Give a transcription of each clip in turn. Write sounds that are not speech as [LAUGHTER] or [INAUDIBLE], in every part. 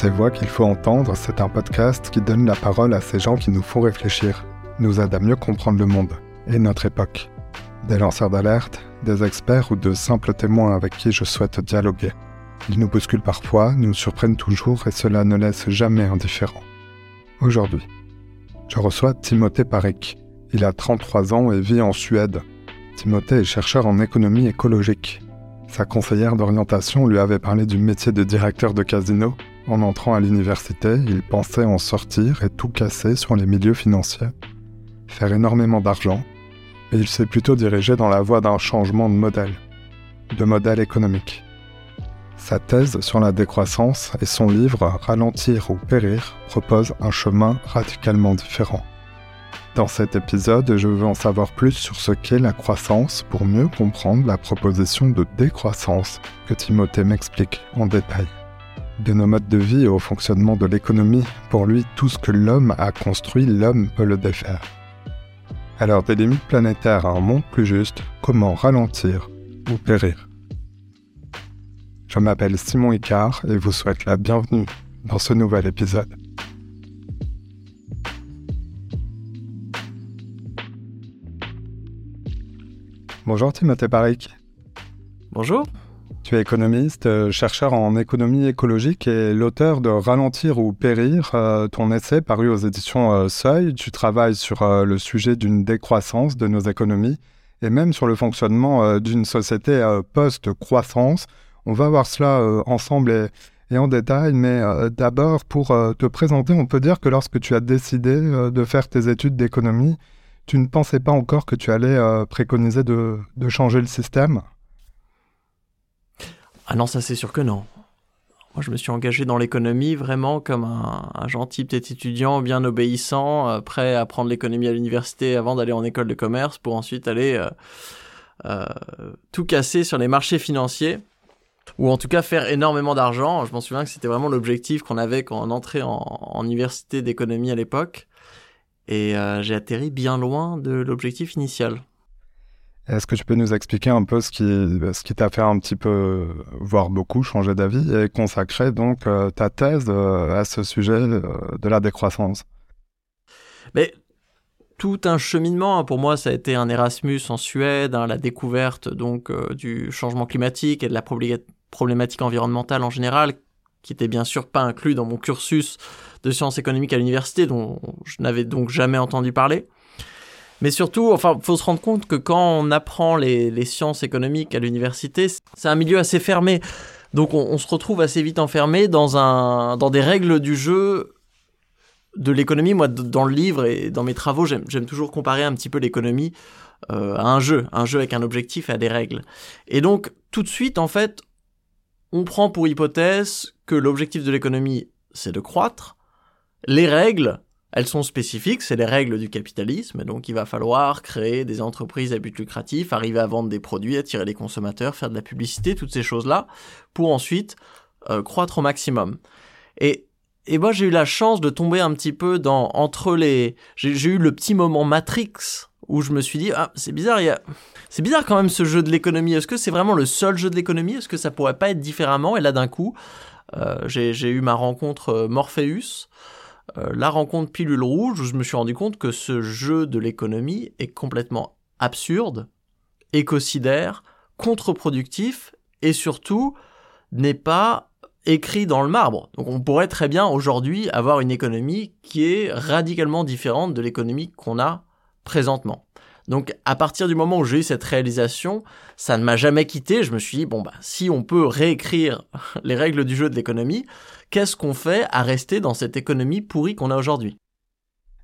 Ces voix qu'il faut entendre, c'est un podcast qui donne la parole à ces gens qui nous font réfléchir, nous aident à mieux comprendre le monde et notre époque. Des lanceurs d'alerte, des experts ou de simples témoins avec qui je souhaite dialoguer. Ils nous bousculent parfois, nous surprennent toujours et cela ne laisse jamais indifférent. Aujourd'hui, je reçois Timothée Parik. Il a 33 ans et vit en Suède. Timothée est chercheur en économie écologique. Sa conseillère d'orientation lui avait parlé du métier de directeur de casino. En entrant à l'université, il pensait en sortir et tout casser sur les milieux financiers. Faire énormément d'argent, mais il s'est plutôt dirigé dans la voie d'un changement de modèle, de modèle économique. Sa thèse sur la décroissance et son livre Ralentir ou périr proposent un chemin radicalement différent. Dans cet épisode, je veux en savoir plus sur ce qu'est la croissance pour mieux comprendre la proposition de décroissance que Timothée m'explique en détail. De nos modes de vie au fonctionnement de l'économie, pour lui, tout ce que l'homme a construit, l'homme peut le défaire. Alors des limites planétaires à un monde plus juste, comment ralentir ou périr? Je m'appelle Simon Icard et vous souhaite la bienvenue dans ce nouvel épisode. Bonjour Timothée Parik. Bonjour. Tu es économiste, euh, chercheur en économie écologique et l'auteur de Ralentir ou Périr, euh, ton essai paru aux éditions euh, Seuil. Tu travailles sur le sujet d'une décroissance de nos économies et même sur le fonctionnement d'une société post-croissance. On va voir cela ensemble et, en détail, mais d'abord pour te présenter, on peut dire que lorsque tu as décidé de faire tes études d'économie, tu ne pensais pas encore que tu allais préconiser de changer le système? Ah non, ça c'est sûr que non. Moi, je me suis engagé dans l'économie vraiment comme un, gentil petit étudiant bien obéissant, euh, prêt à apprendre l'économie à l'université avant d'aller en école de commerce pour ensuite aller euh, euh, tout casser sur les marchés financiers ou en tout cas faire énormément d'argent. Je m'en souviens que c'était vraiment l'objectif qu'on avait quand on entrait en, en université d'économie à l'époque. Et j'ai atterri bien loin de l'objectif initial. Est-ce que tu peux nous expliquer un peu ce qui, ce qui t'a fait un petit peu, voire beaucoup, changer d'avis et consacrer donc euh, ta thèse euh, à ce sujet euh, de la décroissance? Mais tout un cheminement. Hein. Pour moi, ça a été un Erasmus en Suède, hein, la découverte donc du changement climatique et de la problématique environnementale en général, qui était bien sûr pas inclus dans mon cursus de sciences économiques à l'université, dont je n'avais donc jamais entendu parler. Mais surtout, enfin, faut se rendre compte que quand on apprend les, sciences économiques à l'université, c'est un milieu assez fermé. Donc on, se retrouve assez vite enfermé dans, un, dans des règles du jeu de l'économie. Moi, dans le livre et dans mes travaux, j'aime toujours comparer un petit peu l'économie euh, à un jeu, un jeu avec un objectif et à des règles. Et donc, tout de suite, en fait, on prend pour hypothèse que l'objectif de l'économie, c'est de croître. Les règles, elles sont spécifiques, c'est les règles du capitalisme, donc il va falloir créer des entreprises à but lucratif, arriver à vendre des produits, attirer les consommateurs, faire de la publicité, toutes ces choses-là, pour ensuite euh, croître au maximum. Et, moi j'ai eu la chance de tomber un petit peu dans entre les... J'ai eu le petit moment Matrix où je me suis dit, ah c'est bizarre, a... C'est bizarre quand même ce jeu de l'économie. Est-ce que c'est vraiment le seul jeu de l'économie? Est-ce que ça pourrait pas être différemment? Et là d'un coup, euh, j'ai eu ma rencontre euh, Morpheus, euh, la rencontre pilule rouge où je me suis rendu compte que ce jeu de l'économie est complètement absurde, écocidaire, contre-productif et surtout n'est pas écrit dans le marbre. Donc on pourrait très bien aujourd'hui avoir une économie qui est radicalement différente de l'économie qu'on a présentement. Donc à partir du moment où j'ai eu cette réalisation, ça ne m'a jamais quitté. Je me suis dit, bon, bah, si on peut réécrire [LAUGHS] les règles du jeu de l'économie, qu'est-ce qu'on fait à rester dans cette économie pourrie qu'on a aujourd'hui?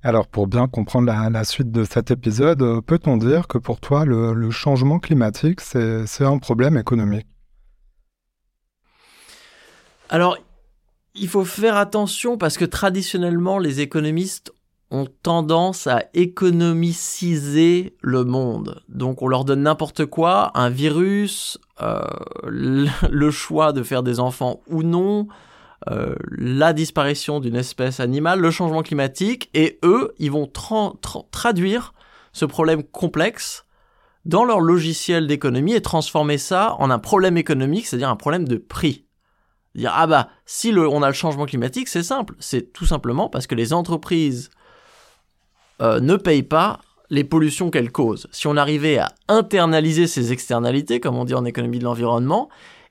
Alors, pour bien comprendre la, suite de cet épisode, euh, peut-on dire que pour toi, le, changement climatique, c'est un problème économique? Alors, il faut faire attention parce que traditionnellement, les économistes ont tendance à économiciser le monde. Donc on leur donne n'importe quoi, un virus, euh, [LAUGHS] le choix de faire des enfants ou non, euh, la disparition d'une espèce animale, le changement climatique, et eux, ils vont traduire ce problème complexe dans leur logiciel d'économie et transformer ça en un problème économique, c'est-à-dire un problème de prix. Dire ah bah si le, on a le changement climatique, c'est simple, c'est tout simplement parce que les entreprises euh, ne payent pas les pollutions qu'elles causent. Si on arrivait à internaliser ces externalités, comme on dit en économie de l'environnement,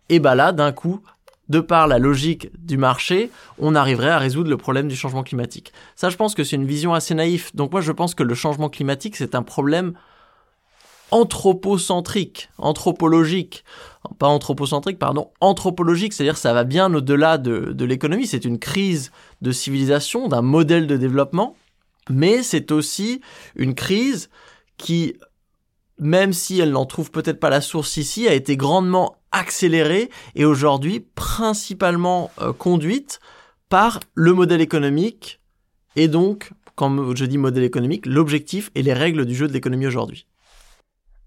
et bah là d'un coup, de par la logique du marché, on arriverait à résoudre le problème du changement climatique. Ça, je pense que c'est une vision assez naïve. Donc moi, je pense que le changement climatique, c'est un problème anthropocentrique, anthropologique, pas anthropocentrique, pardon, anthropologique, c'est-à-dire ça va bien au-delà de, l'économie, c'est une crise de civilisation, d'un modèle de développement, mais c'est aussi une crise qui, même si elle n'en trouve peut-être pas la source ici, a été grandement accélérée et aujourd'hui principalement euh, conduite par le modèle économique et donc, quand je dis modèle économique, l'objectif et les règles du jeu de l'économie aujourd'hui.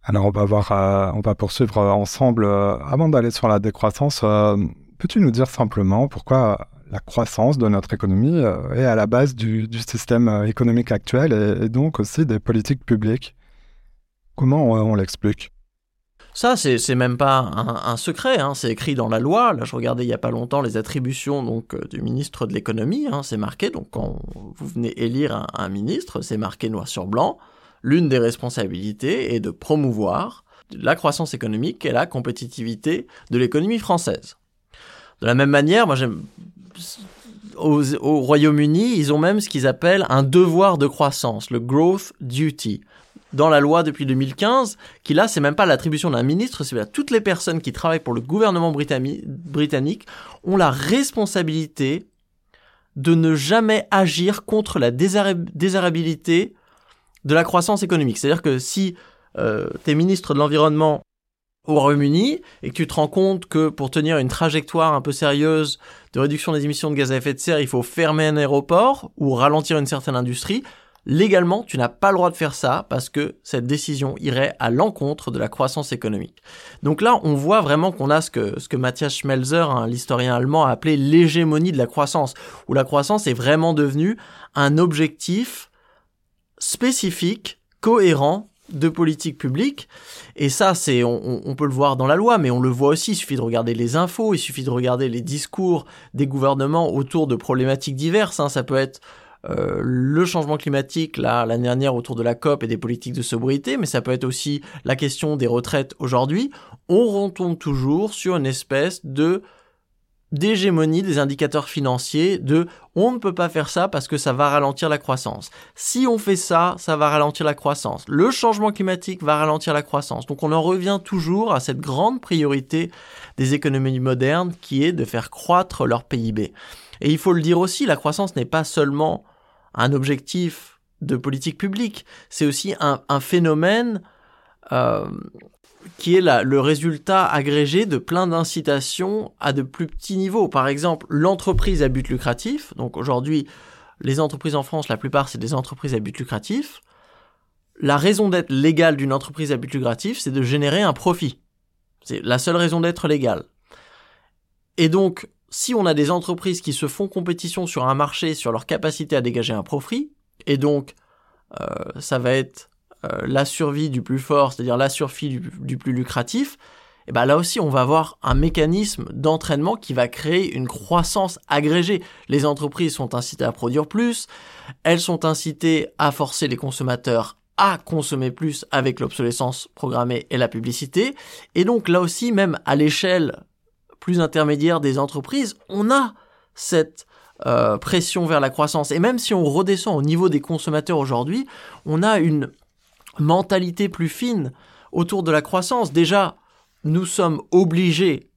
Alors on va voir, euh, on va poursuivre ensemble. Euh, avant d'aller sur la décroissance, peux-tu nous dire simplement pourquoi la croissance de notre économie est à la base du, système économique actuel et, donc aussi des politiques publiques Comment on, l'explique? Ça, c'est même pas un, secret, hein. c'est écrit dans la loi. Là, je regardais il y a pas longtemps les attributions donc du ministre de l'économie, hein. c'est marqué. Donc, quand vous venez élire un ministre, c'est marqué noir sur blanc l'une des responsabilités est de promouvoir la croissance économique et la compétitivité de l'économie française. De la même manière, moi j'aime au, Royaume-Uni, ils ont même ce qu'ils appellent un devoir de croissance, le growth duty. Dans la loi depuis 2015, qui là, c'est même pas l'attribution d'un ministre, c'est à toutes les personnes qui travaillent pour le gouvernement britannique ont la responsabilité de ne jamais agir contre la désirabilité de la croissance économique. C'est-à-dire que si euh, tu es ministre de l'Environnement au Royaume-Uni et que tu te rends compte que pour tenir une trajectoire un peu sérieuse de réduction des émissions de gaz à effet de serre, il faut fermer un aéroport ou ralentir une certaine industrie, légalement, tu n'as pas le droit de faire ça parce que cette décision irait à l'encontre de la croissance économique. Donc là, on voit vraiment qu'on a ce que, ce Matthias Schmelzer, l'historien allemand, a appelé l'hégémonie de la croissance, où la croissance est vraiment devenue un objectif spécifique, cohérent de politique publique. Et ça, c'est, on, peut le voir dans la loi, mais on le voit aussi. Il suffit de regarder les infos, il suffit de regarder les discours des gouvernements autour de problématiques diverses. Hein. Ça peut être euh, le changement climatique, là, l'année dernière, autour de la COP et des politiques de sobriété, mais ça peut être aussi la question des retraites aujourd'hui. On retombe toujours sur une espèce de d'hégémonie des indicateurs financiers de on ne peut pas faire ça parce que ça va ralentir la croissance. Si on fait ça, ça va ralentir la croissance. Le changement climatique va ralentir la croissance. Donc on en revient toujours à cette grande priorité des économies modernes qui est de faire croître leur PIB. Et il faut le dire aussi, la croissance n'est pas seulement un objectif de politique publique, c'est aussi un, phénomène euh, qui est le résultat agrégé de plein d'incitations à de plus petits niveaux. Par exemple, l'entreprise à but lucratif. Donc aujourd'hui, les entreprises en France, la plupart, c'est des entreprises à but lucratif. La raison d'être légale d'une entreprise à but lucratif, c'est de générer un profit. C'est la seule raison d'être légale. Et donc, si on a des entreprises qui se font compétition sur un marché sur leur capacité à dégager un profit, et donc euh, ça va être la survie du plus fort, c'est-à-dire la survie du, plus lucratif, et ben là aussi on va avoir un mécanisme d'entraînement qui va créer une croissance agrégée. Les entreprises sont incitées à produire plus, elles sont incitées à forcer les consommateurs à consommer plus avec l'obsolescence programmée et la publicité. Et donc là aussi, même à l'échelle plus intermédiaire des entreprises, on a cette euh, pression vers la croissance. Et même si on redescend au niveau des consommateurs aujourd'hui, on a une mentalité plus fine autour de la croissance. Déjà, nous sommes obligés,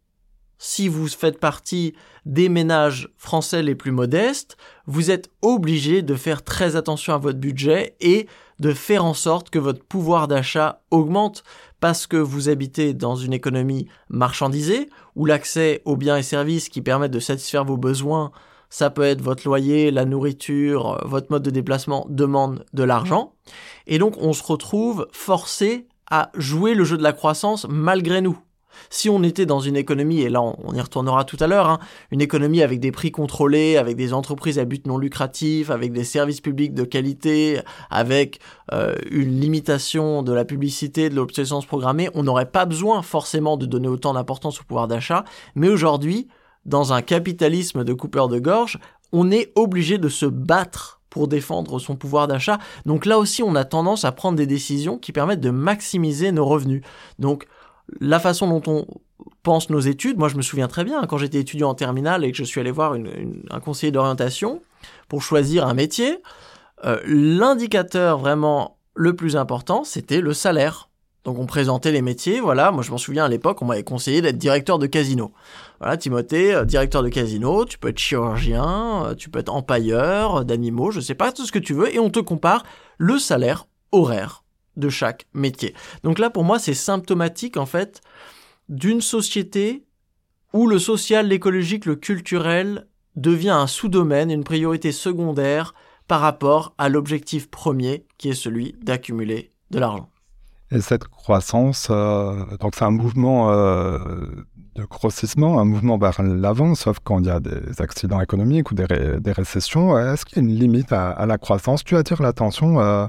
si vous faites partie des ménages français les plus modestes, vous êtes obligés de faire très attention à votre budget et de faire en sorte que votre pouvoir d'achat augmente parce que vous habitez dans une économie marchandisée où l'accès aux biens et services qui permettent de satisfaire vos besoins ça peut être votre loyer, la nourriture, euh, votre mode de déplacement demande de l'argent. Et donc on se retrouve forcé à jouer le jeu de la croissance malgré nous. Si on était dans une économie, et là on y retournera tout à l'heure, hein, une économie avec des prix contrôlés, avec des entreprises à but non lucratif, avec des services publics de qualité, avec euh, une limitation de la publicité, de l'obsolescence programmée, on n'aurait pas besoin forcément de donner autant d'importance au pouvoir d'achat. Mais aujourd'hui, dans un capitalisme de coupeur de gorge, on est obligé de se battre pour défendre son pouvoir d'achat. Donc là aussi, on a tendance à prendre des décisions qui permettent de maximiser nos revenus. Donc la façon dont on pense nos études, moi je me souviens très bien, quand j'étais étudiant en terminale et que je suis allé voir un conseiller d'orientation pour choisir un métier, euh, l'indicateur vraiment le plus important, c'était le salaire. Donc on présentait les métiers, voilà, moi je m'en souviens à l'époque, on m'avait conseillé d'être directeur de casino. Voilà, Timothée, euh, directeur de casino, tu peux être chirurgien, euh, tu peux être empailleur d'animaux, je sais pas, tout ce que tu veux, et on te compare le salaire horaire de chaque métier. Donc là pour moi c'est symptomatique en fait d'une société où le social, l'écologique, le culturel devient un sous-domaine, une priorité secondaire par rapport à l'objectif premier qui est celui d'accumuler de l'argent. Et cette croissance, euh, donc c'est un mouvement euh, de grossissement, un mouvement vers l'avant, sauf quand il y a des accidents économiques ou des, récessions. Est-ce qu'il y a une limite à, la croissance? Tu attires l'attention euh,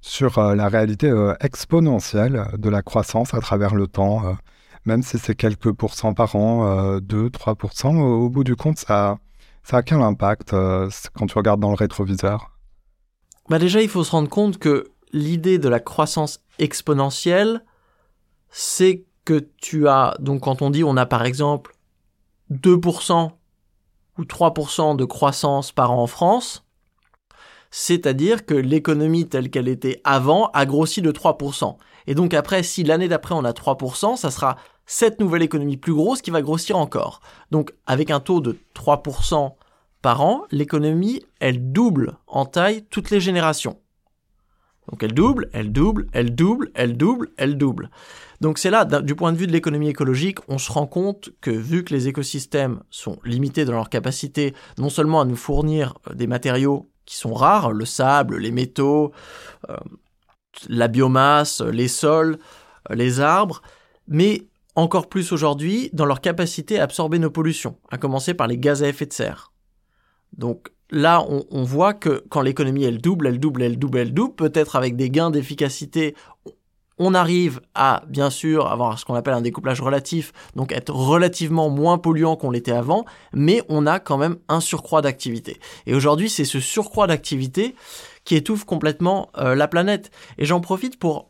sur la réalité exponentielle de la croissance à travers le temps, même si c'est quelques pourcents par an, 2, 3%, au, bout du compte, ça, ça a quel impact quand tu regardes dans le rétroviseur? Bah Déjà, il faut se rendre compte que l'idée de la croissance exponentielle, c'est que tu as, donc quand on dit on a par exemple 2% ou 3% de croissance par an en France, c'est-à-dire que l'économie telle qu'elle était avant a grossi de 3%. Et donc après, si l'année d'après on a 3%, ça sera cette nouvelle économie plus grosse qui va grossir encore. Donc avec un taux de 3% par an, l'économie, elle double en taille toutes les générations. Donc elle double, elle double, elle double, elle double, elle double. Donc c'est là, du point de vue de l'économie écologique, on se rend compte que vu que les écosystèmes sont limités dans leur capacité non seulement à nous fournir euh, des matériaux qui sont rares, le sable, les métaux, euh, la biomasse, les sols, euh, les arbres, mais encore plus aujourd'hui dans leur capacité à absorber nos pollutions, à commencer par les gaz à effet de serre. Donc là, on, voit que quand l'économie elle double, elle double, elle double, elle double, peut-être avec des gains d'efficacité, on arrive à bien sûr avoir ce qu'on appelle un découplage relatif, donc être relativement moins polluant qu'on l'était avant, mais on a quand même un surcroît d'activité. Et aujourd'hui, c'est ce surcroît d'activité qui étouffe complètement euh, la planète. Et j'en profite pour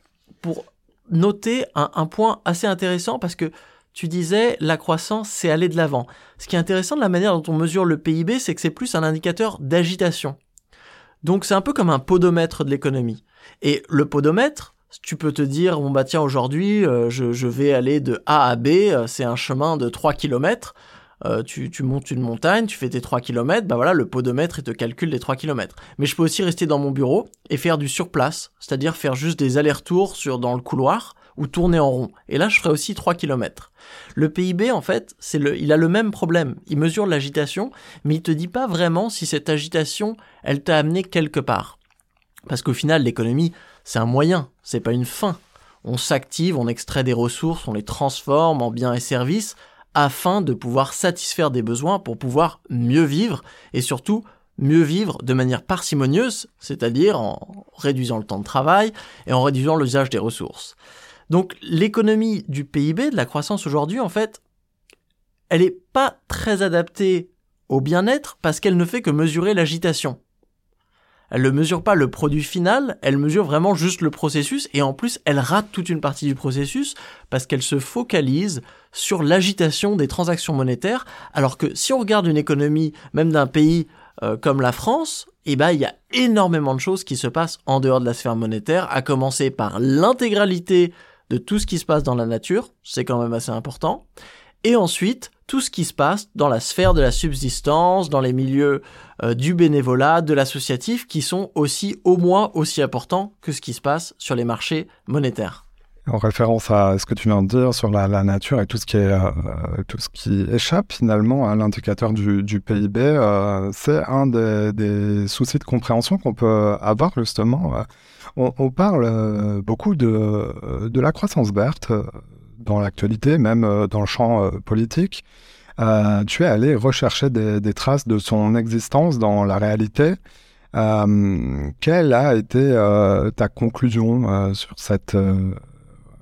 noter un point assez intéressant parce que tu disais la croissance, c'est aller de l'avant. Ce qui est intéressant de la manière dont on mesure le PIB, c'est que c'est plus un indicateur d'agitation. Donc c'est un peu comme un podomètre de l'économie. Et le podomètre, tu peux te dire, bon bah tiens, aujourd'hui, euh, je, vais aller de A à B, euh, c'est un chemin de 3 km. Euh, tu, tu, montes une montagne, tu fais tes 3 km, bah voilà, le podomètre, il te calcule les 3 km. Mais je peux aussi rester dans mon bureau et faire du surplace, c'est-à-dire faire juste des allers-retours sur, dans le couloir, ou tourner en rond. Et là, je ferai aussi 3 km. Le PIB, en fait, il a le même problème. Il mesure l'agitation, mais il te dit pas vraiment si cette agitation, elle t'a amené quelque part. Parce qu'au final, l'économie, c'est un moyen, c'est pas une fin. On s'active, on extrait des ressources, on les transforme en biens et services afin de pouvoir satisfaire des besoins pour pouvoir mieux vivre et surtout mieux vivre de manière parcimonieuse, c'est-à-dire en réduisant le temps de travail et en réduisant l'usage des ressources. Donc l'économie du PIB, de la croissance aujourd'hui, en fait, elle n'est pas très adaptée au bien-être parce qu'elle ne fait que mesurer l'agitation. Elle ne mesure pas le produit final, elle mesure vraiment juste le processus et en plus elle rate toute une partie du processus parce qu'elle se focalise sur l'agitation des transactions monétaires alors que si on regarde une économie même d'un pays euh, comme la France, eh ben il y a énormément de choses qui se passent en dehors de la sphère monétaire à commencer par l'intégralité de tout ce qui se passe dans la nature, c'est quand même assez important. Et ensuite, tout ce qui se passe dans la sphère de la subsistance, dans les milieux euh, du bénévolat, de l'associatif, qui sont aussi au moins aussi importants que ce qui se passe sur les marchés monétaires. En référence à ce que tu viens de dire sur la, nature et tout ce qui est euh, tout ce qui échappe finalement à l'indicateur du, PIB, euh, c'est un des, soucis de compréhension qu'on peut avoir justement on, parle euh, beaucoup de, euh, de, la croissance verte euh, dans l'actualité, même dans le champ politique. tu es allé rechercher des, traces de son existence dans la réalité. quelle a été ta conclusion sur cette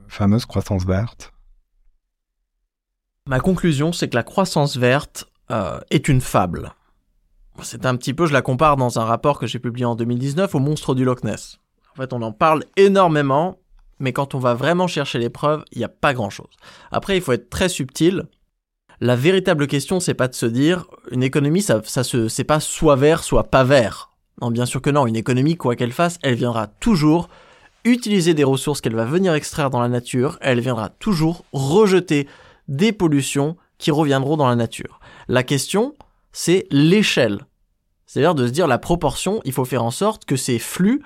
fameuse croissance verte? Ma conclusion, c'est que la croissance verte est une fable. C'est un petit peu, je la compare dans un rapport que j'ai publié en 2019 au monstre du Loch Ness. En fait, on en parle énormément, mais quand on va vraiment chercher les preuves, il n'y a pas grand-chose. Après, il faut être très subtil. La véritable question, c'est pas de se dire une économie, ça, ça se, c'est pas soit vert, soit pas vert. Non, bien sûr que non. Une économie, quoi qu'elle fasse, elle viendra toujours utiliser des ressources qu'elle va venir extraire dans la nature. Elle viendra toujours rejeter des pollutions qui reviendront dans la nature. La question, c'est l'échelle. C'est-à-dire de se dire la proportion, il faut faire en sorte que ces flux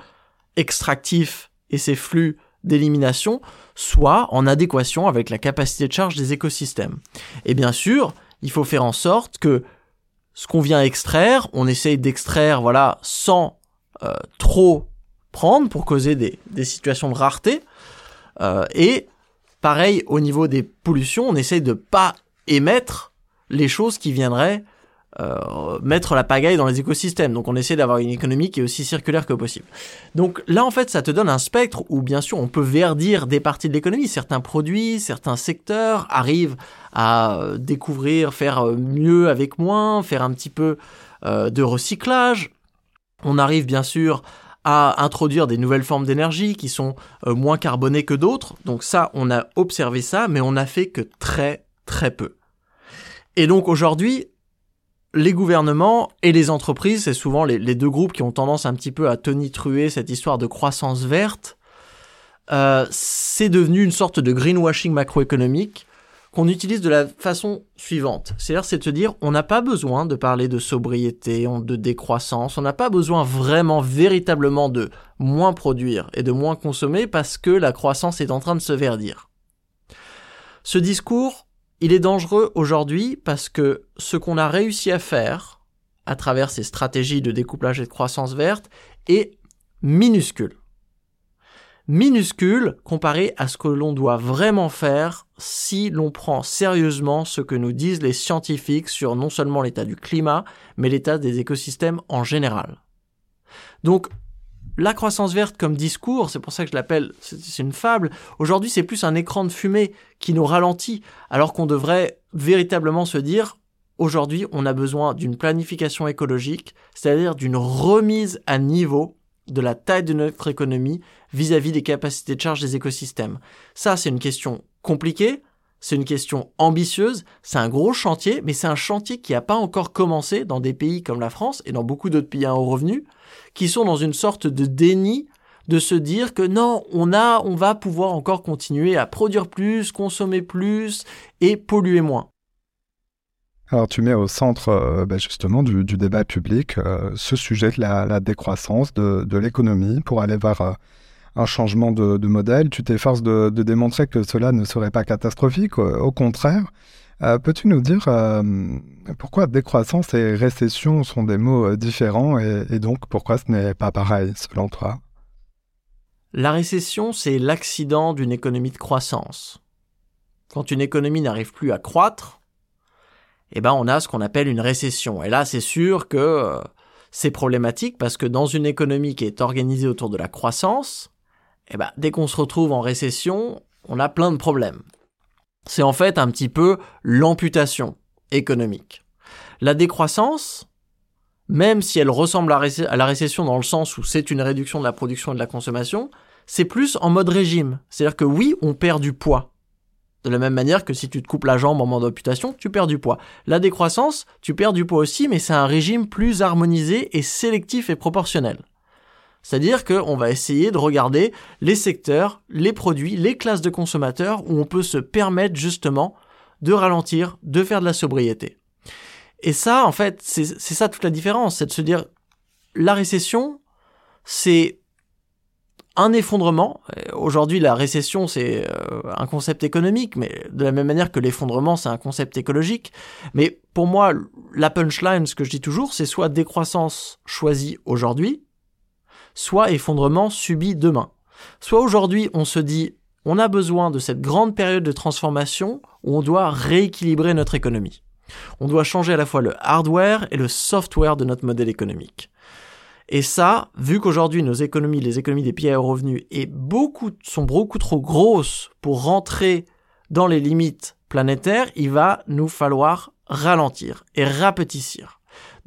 extractifs et ces flux d'élimination soient en adéquation avec la capacité de charge des écosystèmes. Et bien sûr, il faut faire en sorte que ce qu'on vient extraire, on essaye d'extraire voilà sans euh, trop prendre pour causer des, situations de rareté. Euh, et pareil au niveau des pollutions, on essaye de pas émettre les choses qui viendraient euh, mettre la pagaille dans les écosystèmes. Donc on essaie d'avoir une économie qui est aussi circulaire que possible. Donc là en fait ça te donne un spectre où bien sûr on peut verdir des parties de l'économie. Certains produits, certains secteurs arrivent à découvrir, faire mieux avec moins, faire un petit peu euh, de recyclage. On arrive bien sûr à introduire des nouvelles formes d'énergie qui sont euh, moins carbonées que d'autres. Donc ça, on a observé ça, mais on n'a fait que très très peu. Et donc aujourd'hui, les gouvernements et les entreprises, c'est souvent les, deux groupes qui ont tendance un petit peu à tonitruer cette histoire de croissance verte. Euh, c'est devenu une sorte de greenwashing macroéconomique qu'on utilise de la façon suivante. C'est-à-dire, c'est de se dire, on n'a pas besoin de parler de sobriété, de décroissance, on n'a pas besoin vraiment, véritablement de moins produire et de moins consommer parce que la croissance est en train de se verdir. Ce discours, il est dangereux aujourd'hui parce que ce qu'on a réussi à faire à travers ces stratégies de découplage et de croissance verte est minuscule. Minuscule comparé à ce que l'on doit vraiment faire si l'on prend sérieusement ce que nous disent les scientifiques sur non seulement l'état du climat, mais l'état des écosystèmes en général. Donc, la croissance verte comme discours, c'est pour ça que je l'appelle, c'est une fable, aujourd'hui c'est plus un écran de fumée qui nous ralentit, alors qu'on devrait véritablement se dire, aujourd'hui on a besoin d'une planification écologique, c'est-à-dire d'une remise à niveau de la taille de notre économie vis-à-vis -vis des capacités de charge des écosystèmes. Ça, c'est une question compliquée, c'est une question ambitieuse, c'est un gros chantier, mais c'est un chantier qui n'a pas encore commencé dans des pays comme la France et dans beaucoup d'autres pays à haut revenu, qui sont dans une sorte de déni de se dire que non, on a, on va pouvoir encore continuer à produire plus, consommer plus et polluer moins. Alors tu mets au centre euh, ben, justement du, débat public euh, ce sujet de la, décroissance de, l'économie pour aller vers euh, un changement de, modèle. Tu t'efforces de, démontrer que cela ne serait pas catastrophique, au contraire. Euh, peux-tu nous dire euh, pourquoi décroissance et récession sont des mots euh, différents et, donc pourquoi ce n'est pas pareil selon toi? La récession, c'est l'accident d'une économie de croissance. Quand une économie n'arrive plus à croître, eh ben on a ce qu'on appelle une récession. Et là, c'est sûr que c'est problématique parce que dans une économie qui est organisée autour de la croissance, eh ben, dès qu'on se retrouve en récession, on a plein de problèmes. C'est en fait un petit peu l'amputation économique. La décroissance, même si elle ressemble à la récession dans le sens où c'est une réduction de la production et de la consommation, c'est plus en mode régime. C'est-à-dire que oui, on perd du poids. De la même manière que si tu te coupes la jambe en moment d'amputation, tu perds du poids. La décroissance, tu perds du poids aussi, mais c'est un régime plus harmonisé et sélectif et proportionnel. C'est-à-dire qu'on va essayer de regarder les secteurs, les produits, les classes de consommateurs où on peut se permettre justement de ralentir, de faire de la sobriété. Et ça, en fait, c'est ça toute la différence, c'est de se dire, la récession, c'est un effondrement. Aujourd'hui, la récession, c'est euh, un concept économique, mais de la même manière que l'effondrement, c'est un concept écologique. Mais pour moi, la punchline, ce que je dis toujours, c'est soit décroissance choisie aujourd'hui, soit effondrement subi demain. Soit aujourd'hui on se dit on a besoin de cette grande période de transformation où on doit rééquilibrer notre économie. On doit changer à la fois le hardware et le software de notre modèle économique. Et ça, vu qu'aujourd'hui nos économies, les économies des pays à revenus, est beaucoup, sont beaucoup trop grosses pour rentrer dans les limites planétaire, il va nous falloir ralentir et rapetissir.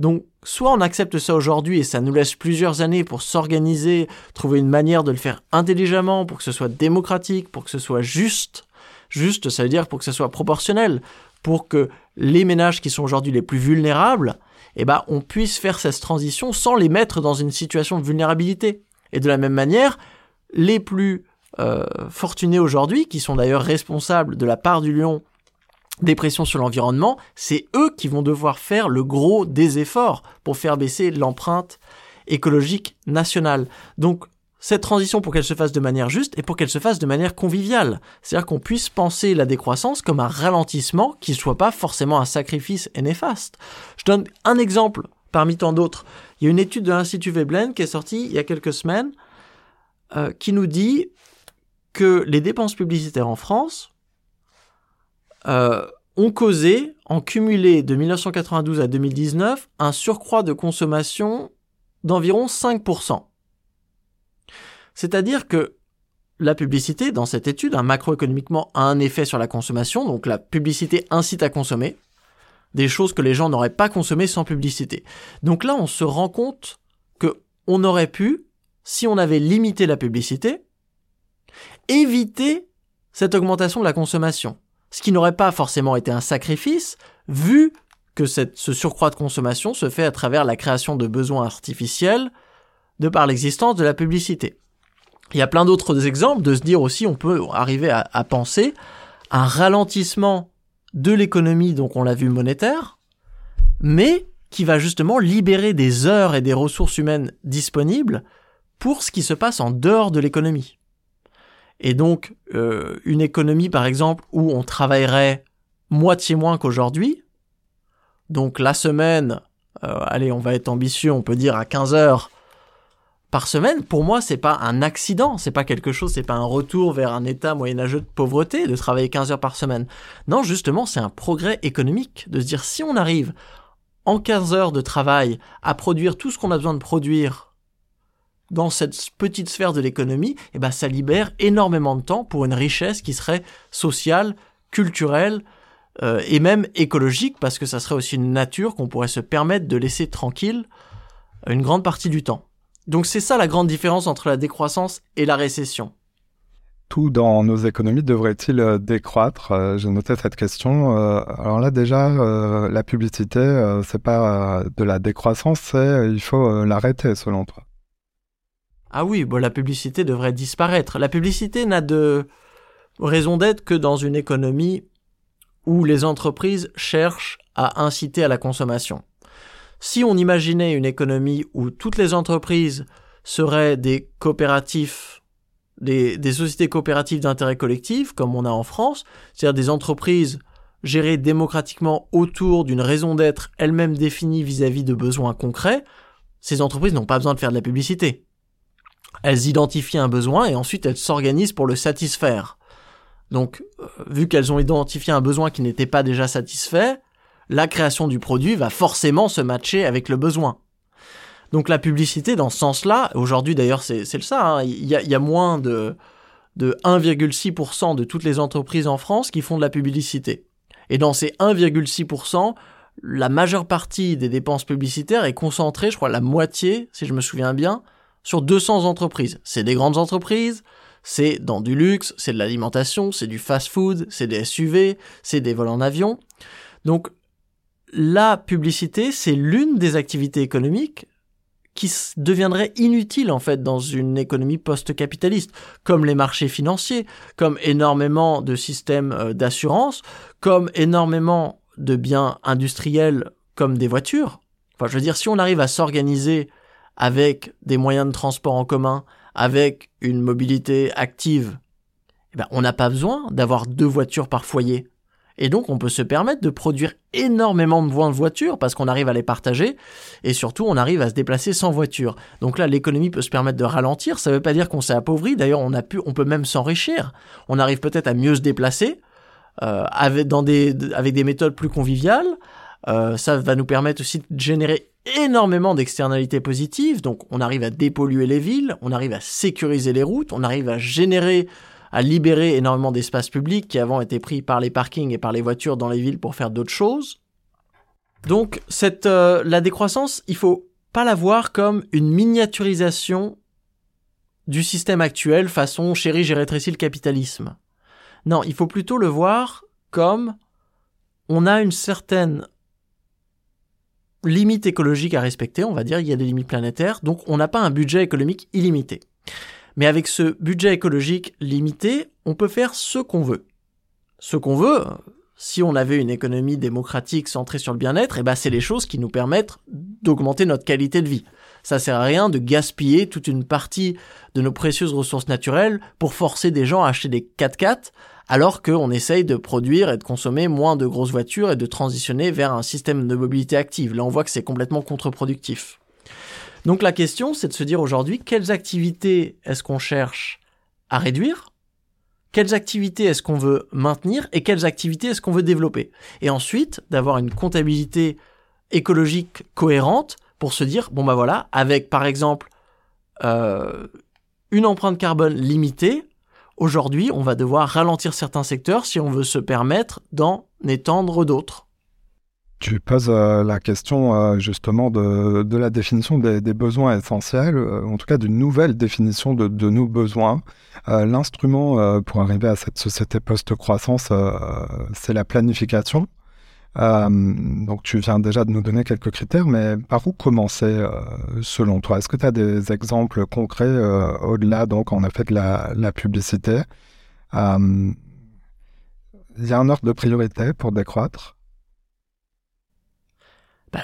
Donc, soit on accepte ça aujourd'hui et ça nous laisse plusieurs années pour s'organiser, trouver une manière de le faire intelligemment, pour que ce soit démocratique, pour que ce soit juste. Juste, ça veut dire pour que ce soit proportionnel, pour que les ménages qui sont aujourd'hui les plus vulnérables, eh ben, on puisse faire cette transition sans les mettre dans une situation de vulnérabilité. Et de la même manière, les plus euh, fortunés aujourd'hui, qui sont d'ailleurs responsables de la part du lion des pressions sur l'environnement, c'est eux qui vont devoir faire le gros des efforts pour faire baisser l'empreinte écologique nationale. Donc cette transition pour qu'elle se fasse de manière juste et pour qu'elle se fasse de manière conviviale. C'est-à-dire qu'on puisse penser la décroissance comme un ralentissement qui ne soit pas forcément un sacrifice et néfaste. Je donne un exemple parmi tant d'autres. Il y a une étude de l'Institut Veblen qui est sortie il y a quelques semaines euh, qui nous dit que les dépenses publicitaires en France euh, ont causé, en cumulé de 1992 à 2019, un surcroît de consommation d'environ 5%. C'est-à-dire que la publicité, dans cette étude, hein, macroéconomiquement, a un effet sur la consommation, donc la publicité incite à consommer, des choses que les gens n'auraient pas consommées sans publicité. Donc là, on se rend compte que on aurait pu, si on avait limité la publicité, éviter cette augmentation de la consommation ce qui n'aurait pas forcément été un sacrifice, vu que ce surcroît de consommation se fait à travers la création de besoins artificiels, de par l'existence de la publicité. Il y a plein d'autres exemples de se dire aussi, on peut arriver à, à penser un ralentissement de l'économie, donc on l'a vu monétaire, mais qui va justement libérer des heures et des ressources humaines disponibles pour ce qui se passe en dehors de l'économie. Et donc, euh, une économie, par exemple, où on travaillerait moitié moins qu'aujourd'hui, donc la semaine, euh, allez, on va être ambitieux, on peut dire à 15 heures par semaine, pour moi, c'est pas un accident, c'est pas quelque chose, c'est pas un retour vers un état moyenâgeux de pauvreté de travailler 15 heures par semaine. Non, justement, c'est un progrès économique de se dire si on arrive en 15 heures de travail à produire tout ce qu'on a besoin de produire dans cette petite sphère de l'économie, eh ben, ça libère énormément de temps pour une richesse qui serait sociale, culturelle euh, et même écologique, parce que ça serait aussi une nature qu'on pourrait se permettre de laisser tranquille une grande partie du temps. Donc c'est ça la grande différence entre la décroissance et la récession. Tout dans nos économies devrait-il euh, décroître? Euh, J'ai noté cette question. alors là déjà, la publicité, c'est pas de la décroissance, c'est il faut l'arrêter selon toi. Ah oui, bon, la publicité devrait disparaître. La publicité n'a de raison d'être que dans une économie où les entreprises cherchent à inciter à la consommation. Si on imaginait une économie où toutes les entreprises seraient des coopératifs, des, des sociétés coopératives d'intérêt collectif, comme on a en France, c'est-à-dire des entreprises gérées démocratiquement autour d'une raison d'être elle-même définie vis-à-vis de besoins concrets, ces entreprises n'ont pas besoin de faire de la publicité elles identifient un besoin et ensuite elles s'organisent pour le satisfaire. Donc, euh, vu qu'elles ont identifié un besoin qui n'était pas déjà satisfait, la création du produit va forcément se matcher avec le besoin. Donc la publicité, dans ce sens-là, aujourd'hui d'ailleurs c'est le ça, hein, il y, a, moins de, de 1,6% de toutes les entreprises en France qui font de la publicité. Et dans ces 1,6%, la majeure partie des dépenses publicitaires est concentrée, je crois la moitié, si je me souviens bien, sur 200 entreprises. C'est des grandes entreprises, c'est dans du luxe, c'est de l'alimentation, c'est du fast-food, c'est des SUV, c'est des vols en avion. Donc la publicité, c'est l'une des activités économiques qui deviendrait inutile en fait dans une économie post-capitaliste, comme les marchés financiers, comme énormément de systèmes euh, d'assurance, comme énormément de biens industriels comme des voitures. Enfin, je veux dire, si on arrive à s'organiser avec des moyens de transport en commun, avec une mobilité active, eh ben, on n'a pas besoin d'avoir deux voitures par foyer. Et donc, on peut se permettre de produire énormément de voitures parce qu'on arrive à les partager et surtout, on arrive à se déplacer sans voiture. Donc là, l'économie peut se permettre de ralentir. Ça ne veut pas dire qu'on s'est appauvri. D'ailleurs, on on peut même s'enrichir. On arrive peut-être à mieux se déplacer euh, avec des méthodes plus conviviales. Euh, ça va nous permettre aussi de générer énormément d'externalités positives. Donc, on arrive à dépolluer les villes, on arrive à sécuriser les routes, on arrive à générer à libérer énormément d'espace public qui avant étaient pris par les parkings et par les voitures dans les villes pour faire d'autres choses. Donc cette euh, la décroissance, il faut pas la voir comme une miniaturisation du système actuel façon chérie j'ai rétréci le capitalisme. Non, il faut plutôt le voir comme on a une certaine limite écologique à respecter, on va dire, il y a des limites planétaires, donc on n'a pas un budget économique illimité. Mais avec ce budget écologique limité, on peut faire ce qu'on veut. Ce qu'on veut, si on avait une économie démocratique centrée sur le bien-être, eh ben c'est les choses qui nous permettent d'augmenter notre qualité de vie. Ça sert à rien de gaspiller toute une partie de nos précieuses ressources naturelles pour forcer des gens à acheter des 4x4 alors qu'on essaye de produire et de consommer moins de grosses voitures et de transitionner vers un système de mobilité active. Là, on voit que c'est complètement contre-productif. Donc la question, c'est de se dire aujourd'hui, quelles activités est-ce qu'on cherche à réduire? Quelles activités est-ce qu'on veut maintenir Et quelles activités est-ce qu'on veut développer? Et ensuite, d'avoir une comptabilité écologique cohérente pour se dire, bon bah voilà, avec par exemple euh, une empreinte carbone limitée, aujourd'hui on va devoir ralentir certains secteurs si on veut se permettre d'en étendre d'autres. Tu poses euh, la question euh, justement de, la définition des, besoins essentiels, euh, en tout cas d'une nouvelle définition de nos besoins. L'instrument pour arriver à cette société post-croissance, c'est la planification. Donc tu viens déjà de nous donner quelques critères, mais par où commencer selon toi? Est-ce que tu as des exemples concrets au-delà donc en effet de la, publicité Il y a un ordre de priorité pour décroître? Bah,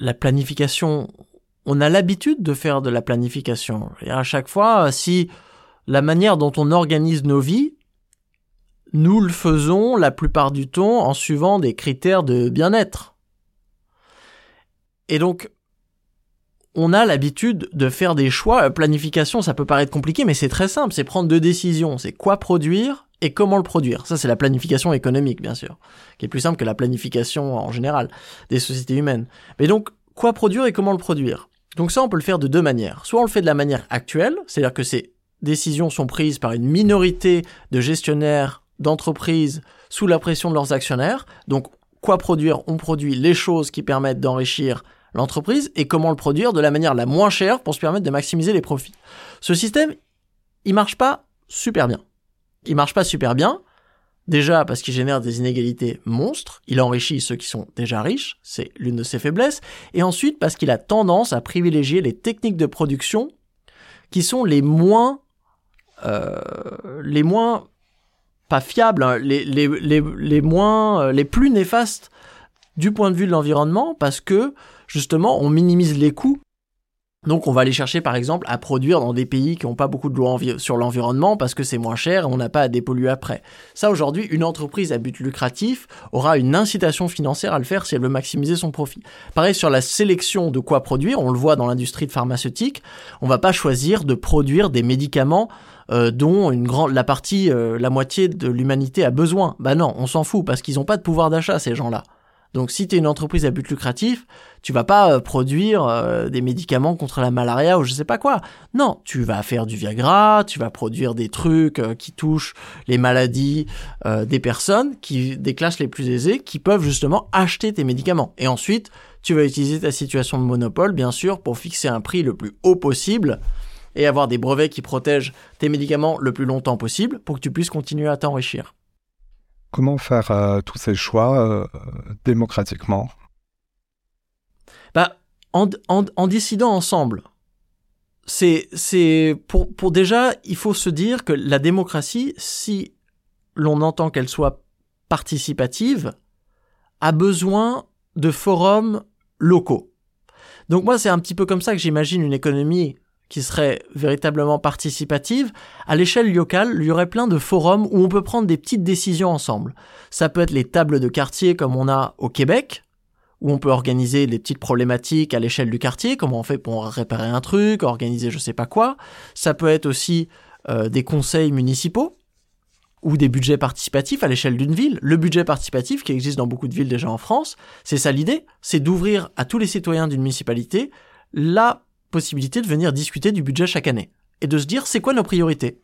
la planification, on a l'habitude de faire de la planification. Et à chaque fois, si la manière dont on organise nos vies, nous le faisons la plupart du temps en suivant des critères de bien-être. Et donc, on a l'habitude de faire des choix. Planification, ça peut paraître compliqué, mais c'est très simple. C'est prendre deux décisions. C'est quoi produire et comment le produire. Ça, c'est la planification économique, bien sûr, qui est plus simple que la planification en général des sociétés humaines. Mais donc, quoi produire et comment le produire? Donc ça, on peut le faire de deux manières. Soit on le fait de la manière actuelle, c'est-à-dire que ces décisions sont prises par une minorité de gestionnaires d'entreprises sous la pression de leurs actionnaires. Donc, quoi produire? On produit les choses qui permettent d'enrichir l'entreprise et comment le produire de la manière la moins chère pour se permettre de maximiser les profits. Ce système, il marche pas super bien il marche pas super bien. Déjà parce qu'il génère des inégalités monstres, il enrichit ceux qui sont déjà riches, c'est l'une de ses faiblesses, et ensuite parce qu'il a tendance à privilégier les techniques de production qui sont les moins, euh, les moins pas fiables, hein, les, les, les, les, moins, euh, les plus néfastes du point de vue de l'environnement, parce que justement on minimise les coûts donc on va aller chercher par exemple à produire dans des pays qui n'ont pas beaucoup de lois sur l'environnement parce que c'est moins cher et on n'a pas à dépolluer après. Ça aujourd'hui, une entreprise à but lucratif aura une incitation financière à le faire si elle veut maximiser son profit. Pareil sur la sélection de quoi produire, on le voit dans l'industrie pharmaceutique, on va pas choisir de produire des médicaments euh, dont une grande la partie euh, la moitié de l'humanité a besoin. Bah non, on s'en fout parce qu'ils n'ont pas de pouvoir d'achat ces gens-là. Donc si tu es une entreprise à but lucratif, tu vas pas euh, produire euh, des médicaments contre la malaria ou je sais pas quoi. Non, tu vas faire du Viagra, tu vas produire des trucs euh, qui touchent les maladies des personnes qui des classes les plus aisées qui peuvent justement acheter tes médicaments. Et ensuite, tu vas utiliser ta situation de monopole bien sûr pour fixer un prix le plus haut possible et avoir des brevets qui protègent tes médicaments le plus longtemps possible pour que tu puisses continuer à t'enrichir. Comment faire euh, tous ces choix euh, démocratiquement? Bah, en, en, décidant ensemble. C'est, c'est pour, pour déjà, il faut se dire que la démocratie, si l'on entend qu'elle soit participative, a besoin de forums locaux. Donc moi, c'est un petit peu comme ça que j'imagine une économie qui serait véritablement participative, à l'échelle locale, il y aurait plein de forums où on peut prendre des petites décisions ensemble. Ça peut être les tables de quartier comme on a au Québec, où on peut organiser des petites problématiques à l'échelle du quartier, comment on fait pour réparer un truc, organiser je sais pas quoi. Ça peut être aussi euh, des conseils municipaux ou des budgets participatifs à l'échelle d'une ville. Le budget participatif, qui existe dans beaucoup de villes déjà en France, c'est ça l'idée, c'est d'ouvrir à tous les citoyens d'une municipalité la possibilité de venir discuter du budget chaque année et de se dire c'est quoi nos priorités?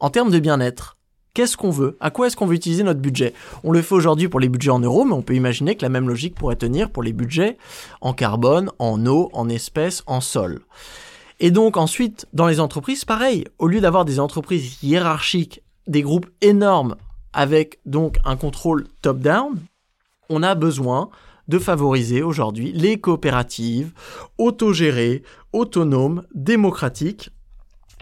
en termes de bien-être, qu'est-ce qu'on veut? À quoi est-ce qu'on veut utiliser notre budget? On le fait aujourd'hui pour les budgets en euros, mais on peut imaginer que la même logique pourrait tenir pour les budgets en carbone, en eau, en espèces, en sol. Et donc ensuite, dans les entreprises, pareil, au lieu d'avoir des entreprises hiérarchiques, des groupes énormes avec donc un contrôle top-down, on a besoin de favoriser aujourd'hui les coopératives autogérées, autonomes, démocratiques,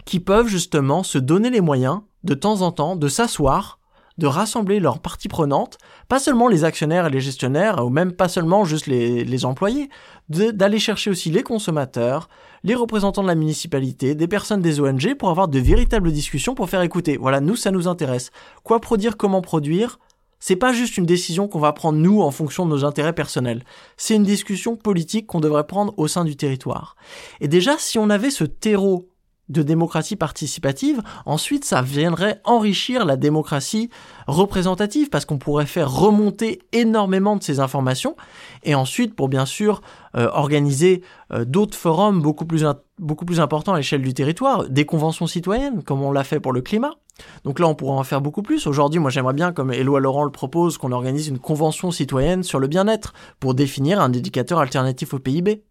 qui peuvent justement se donner les moyens de temps en temps de s'asseoir, de rassembler leurs parties prenantes, pas seulement les actionnaires et les gestionnaires, ou même pas seulement juste les, les employés, d'aller chercher aussi les consommateurs, les représentants de la municipalité, des personnes des ONG pour avoir de véritables discussions pour faire écouter. Voilà, nous, ça nous intéresse. Quoi produire, comment produire, c'est pas juste une décision qu'on va prendre nous en fonction de nos intérêts personnels. C'est une discussion politique qu'on devrait prendre au sein du territoire. Et déjà, si on avait ce terreau de démocratie participative, ensuite ça viendrait enrichir la démocratie représentative parce qu'on pourrait faire remonter énormément de ces informations et ensuite pour bien sûr euh, organiser euh, d'autres forums beaucoup plus, beaucoup plus importants à l'échelle du territoire, des conventions citoyennes comme on l'a fait pour le climat. Donc là on pourrait en faire beaucoup plus. Aujourd'hui moi j'aimerais bien comme Éloi Laurent le propose qu'on organise une convention citoyenne sur le bien-être pour définir un indicateur alternatif au PIB.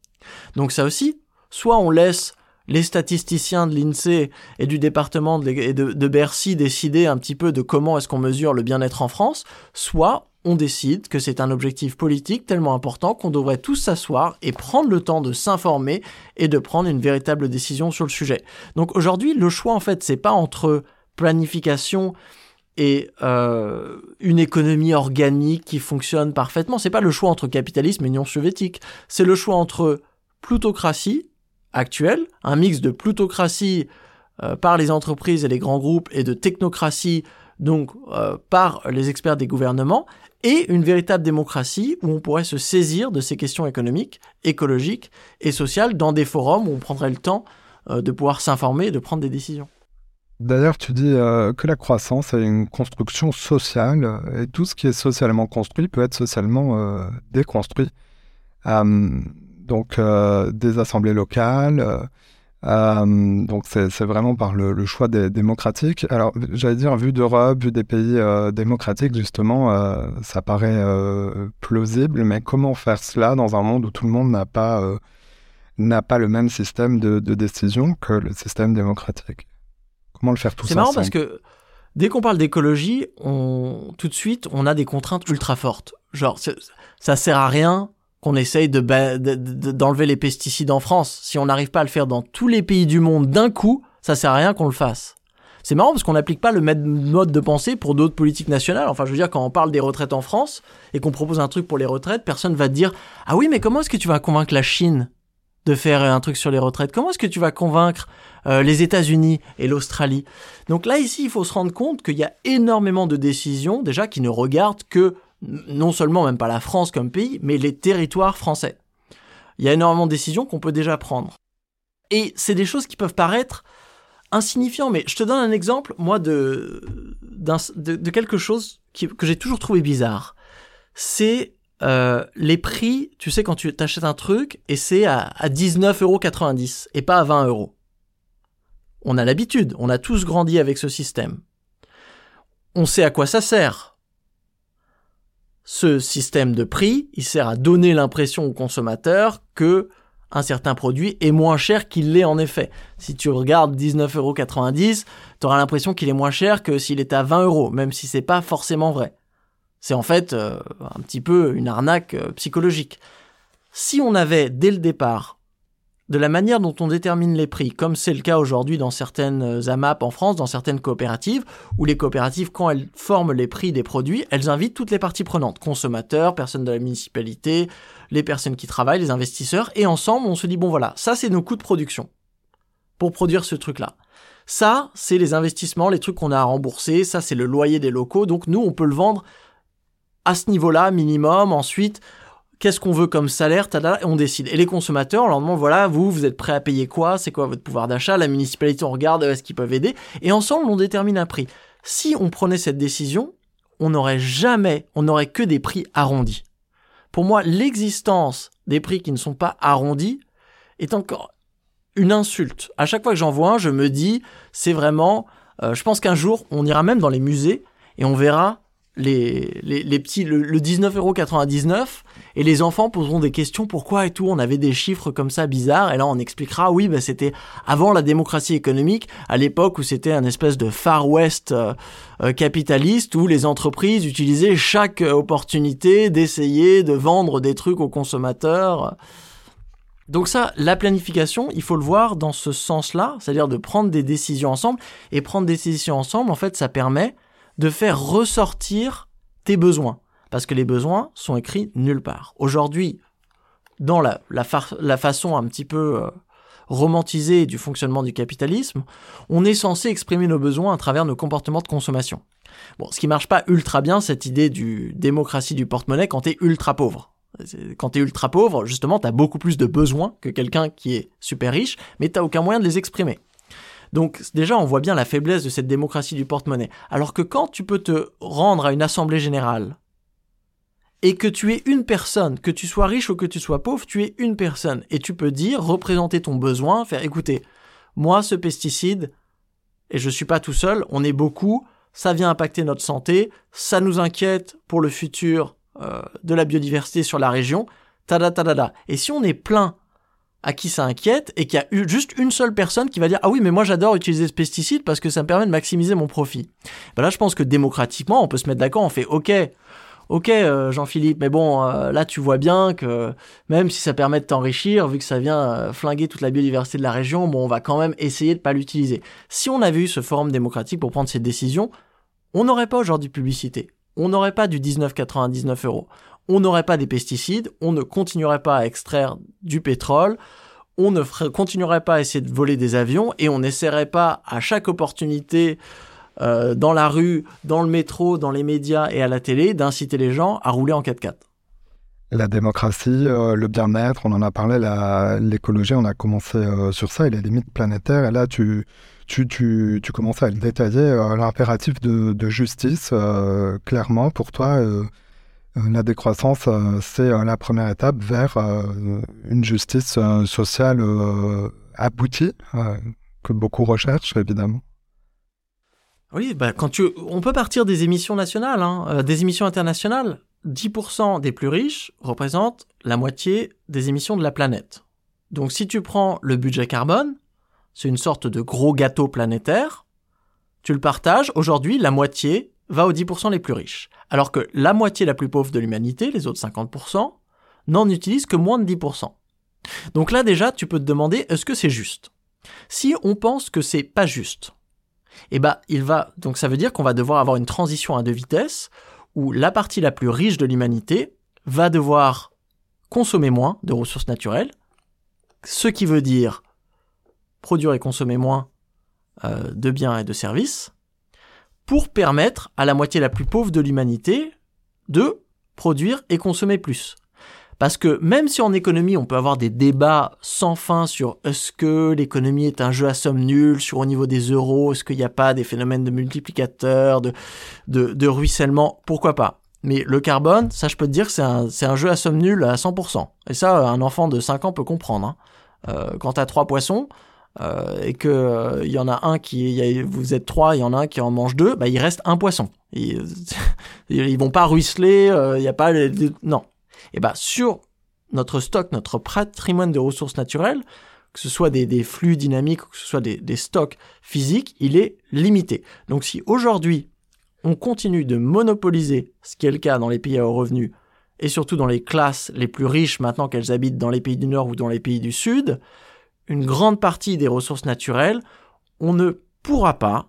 Donc ça aussi, soit on laisse les statisticiens de l'INSEE et du département de, de, Bercy décider un petit peu de comment est-ce qu'on mesure le bien-être en France, soit on décide que c'est un objectif politique tellement important qu'on devrait tous s'asseoir et prendre le temps de s'informer et de prendre une véritable décision sur le sujet. Donc aujourd'hui, le choix en fait, c'est pas entre planification et euh, une économie organique qui fonctionne parfaitement. C'est pas le choix entre capitalisme et Union soviétique. C'est le choix entre plutocratie actuelle, un mix de plutocratie euh, par les entreprises et les grands groupes et de technocratie donc euh, par les experts des gouvernements et une véritable démocratie où on pourrait se saisir de ces questions économiques, écologiques et sociales dans des forums où on prendrait le temps euh, de pouvoir s'informer et de prendre des décisions. D'ailleurs, tu dis que la croissance est une construction sociale et tout ce qui est socialement construit peut être socialement déconstruit donc euh, des assemblées locales. Euh, euh, donc c'est vraiment par le, choix des démocratiques. Alors j'allais dire, vu d'Europe, vu des pays démocratiques, justement, ça paraît plausible, mais comment faire cela dans un monde où tout le monde n'a pas le même système de, décision que le système démocratique? Comment le faire tout ça C'est marrant parce que dès qu'on parle d'écologie, on, tout de suite, on a des contraintes ultra fortes. Genre, ça sert à rien qu'on essaye de d'enlever les pesticides en France. Si on n'arrive pas à le faire dans tous les pays du monde d'un coup, ça sert à rien qu'on le fasse. C'est marrant parce qu'on n'applique pas le même mode de pensée pour d'autres politiques nationales. Enfin, je veux dire, quand on parle des retraites en France et qu'on propose un truc pour les retraites, personne va te dire Ah oui, mais comment est-ce que tu vas convaincre la Chine? De faire un truc sur les retraites Comment est-ce que tu vas convaincre euh, les États-Unis et l'Australie? Donc là, ici, il faut se rendre compte qu'il y a énormément de décisions déjà qui ne regardent que non seulement même pas la France comme pays, mais les territoires français. Il y a énormément de décisions qu'on peut déjà prendre. Et c'est des choses qui peuvent paraître insignifiantes, mais je te donne un exemple, moi, de, de, quelque chose que j'ai toujours trouvé bizarre. C'est euh, les prix, tu sais, quand tu t'achètes un truc, et c'est à, à 19,90€ et pas à 20 euros. On a l'habitude, on a tous grandi avec ce système. On sait à quoi ça sert ce système de prix, il sert à donner l'impression au consommateur que un certain produit est moins cher qu'il l'est en effet. Si tu regardes 19,90€, tu auras l'impression qu'il est moins cher que s'il est à 20 euros, même si c'est pas forcément vrai. C'est en fait euh, un petit peu une arnaque euh, psychologique. Si on avait dès le départ de la manière dont on détermine les prix, comme c'est le cas aujourd'hui dans certaines euh, AMAP en France, dans certaines coopératives, où les coopératives, quand elles forment les prix des produits, elles invitent toutes les parties prenantes, consommateurs, personnes de la municipalité, les personnes qui travaillent, les investisseurs, et ensemble, on se dit, bon voilà, ça c'est nos coûts de production pour produire ce truc-là. Ça, c'est les investissements, les trucs qu'on a à rembourser, ça c'est le loyer des locaux, donc nous, on peut le vendre à ce niveau-là, minimum, ensuite, qu'est-ce qu'on veut comme salaire, et on décide. Et les consommateurs, on leur demande, voilà, vous, vous êtes prêts à payer quoi, c'est quoi votre pouvoir d'achat, la municipalité, on regarde, est-ce qu'ils peuvent aider, et ensemble, on détermine un prix. Si on prenait cette décision, on n'aurait jamais, on n'aurait que des prix arrondis. Pour moi, l'existence des prix qui ne sont pas arrondis est encore une insulte. À chaque fois que j'en vois un, je me dis, c'est vraiment Euh, je pense qu'un jour, on ira même dans les musées et on verra les, les, petits, le, le 19,99€ et les enfants poseront des questions pourquoi et tout. On avait des chiffres comme ça bizarres et là on expliquera oui, bah, c'était avant la démocratie économique, à l'époque où c'était un espèce de Far West euh, euh, capitaliste où les entreprises utilisaient chaque opportunité d'essayer de vendre des trucs aux consommateurs. Donc ça, la planification, il faut le voir dans ce sens-là, c'est-à-dire de prendre des décisions ensemble. Et prendre des décisions ensemble, en fait, ça permet de faire ressortir tes besoins. Parce que les besoins sont écrits nulle part. Aujourd'hui, dans la, façon un petit peu euh, romantisée du fonctionnement du capitalisme, on est censé exprimer nos besoins à travers nos comportements de consommation. Bon, ce qui marche pas ultra bien, cette idée du démocratie du porte-monnaie quand t'es ultra pauvre. Quand t'es ultra pauvre, justement, t'as beaucoup plus de besoins que quelqu'un qui est super riche, mais t'as aucun moyen de les exprimer. Donc déjà, on voit bien la faiblesse de cette démocratie du porte-monnaie. Alors que quand tu peux te rendre à une assemblée générale et que tu es une personne, que tu sois riche ou que tu sois pauvre, tu es une personne et tu peux dire, représenter ton besoin, faire écoutez, moi ce pesticide, et je suis pas tout seul, on est beaucoup, ça vient impacter notre santé, ça nous inquiète pour le futur euh, de la biodiversité sur la région, tada tada. Et si on est plein à qui ça inquiète et qu'il y a eu juste une seule personne qui va dire ah oui mais moi j'adore utiliser ce pesticide parce que ça me permet de maximiser mon profit. Ben là je pense que démocratiquement on peut se mettre d'accord, on fait ok ok euh, Jean-Philippe mais bon euh, là tu vois bien que même si ça permet de t'enrichir vu que ça vient euh, flinguer toute la biodiversité de la région bon on va quand même essayer de pas l'utiliser. Si on avait eu ce forum démocratique pour prendre ces décisions on n'aurait pas aujourd'hui publicité. On n'aurait pas du 19,99 euros on n'aurait pas des pesticides, on ne continuerait pas à extraire du pétrole, on ne continuerait pas à essayer de voler des avions et on n'essaierait pas à chaque opportunité euh, dans la rue, dans le métro, dans les médias et à la télé d'inciter les gens à rouler en 4x4. La démocratie, euh, le bien-être, on en a parlé, l'écologie, on a commencé euh, sur ça et les limites planétaires. Et là, tu, commençais à le détailler, l'impératif de, justice, clairement, pour toi la décroissance, euh, c'est euh, la première étape vers une justice sociale aboutie, que beaucoup recherchent évidemment. Oui, bah quand tu, on peut partir des émissions nationales, hein, des émissions internationales. 10% des plus riches représentent la moitié des émissions de la planète. Donc si tu prends le budget carbone, c'est une sorte de gros gâteau planétaire, tu le partages, aujourd'hui la moitié va aux 10% les plus riches, alors que la moitié la plus pauvre de l'humanité, les autres 50%, n'en utilise que moins de 10%. Donc là déjà, tu peux te demander est-ce que c'est juste? Si on pense que c'est pas juste, eh ben il va donc ça veut dire qu'on va devoir avoir une transition à deux vitesses où la partie la plus riche de l'humanité va devoir consommer moins de ressources naturelles, ce qui veut dire produire et consommer moins euh, de biens et de services, pour permettre à la moitié la plus pauvre de l'humanité de produire et consommer plus. Parce que même si en économie on peut avoir des débats sans fin sur est-ce que l'économie est un jeu à somme nulle, sur au niveau des euros, est-ce qu'il n'y a pas des phénomènes de multiplicateurs, de, ruissellement, pourquoi pas? Mais le carbone, ça je peux te dire que c'est un, jeu à somme nulle à 100%. Et ça, un enfant de 5 ans peut comprendre. Hein. Euh, quand t'as trois poissons, euh, et que il euh, y en a un qui, y a, vous êtes trois, il y en a un qui en mange deux, bah il reste un poisson. [LAUGHS] Ils, ils vont pas ruisseler, il euh, y a pas, non. Et bah sur notre stock, notre patrimoine de ressources naturelles, que ce soit des, des flux dynamiques que ce soit des, des stocks physiques, il est limité. Donc si aujourd'hui on continue de monopoliser, ce qui est le cas dans les pays à haut revenu, et surtout dans les classes les plus riches maintenant qu'elles habitent dans les pays du Nord ou dans les pays du Sud, une grande partie des ressources naturelles, on ne pourra pas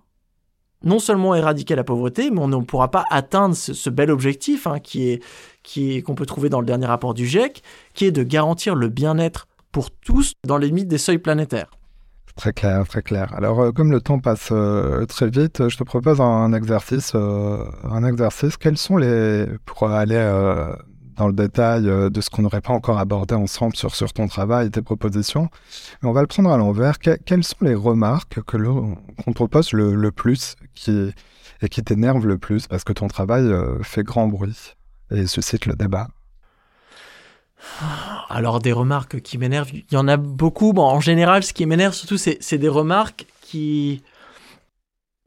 non seulement éradiquer la pauvreté, mais on ne pourra pas atteindre ce, bel objectif hein, qui est qu'on peut trouver dans le dernier rapport du GIEC, qui est de garantir le bien-être pour tous dans les limites des seuils planétaires. Très clair, très clair. Alors, euh, comme le temps passe euh, très vite, je te propose un exercice. Euh, un exercice. Quels sont les pour aller dans le détail euh, de ce qu'on n'aurait pas encore abordé ensemble sur, ton travail et tes propositions. Mais on va le prendre à l'envers. quelles sont les remarques que qu'on te pose le, plus qui, et qui t'énervent le plus parce que ton travail euh, fait grand bruit et suscite le débat? Alors des remarques qui m'énervent, il y en a beaucoup. Bon, en général, ce qui m'énerve surtout, c'est des remarques qui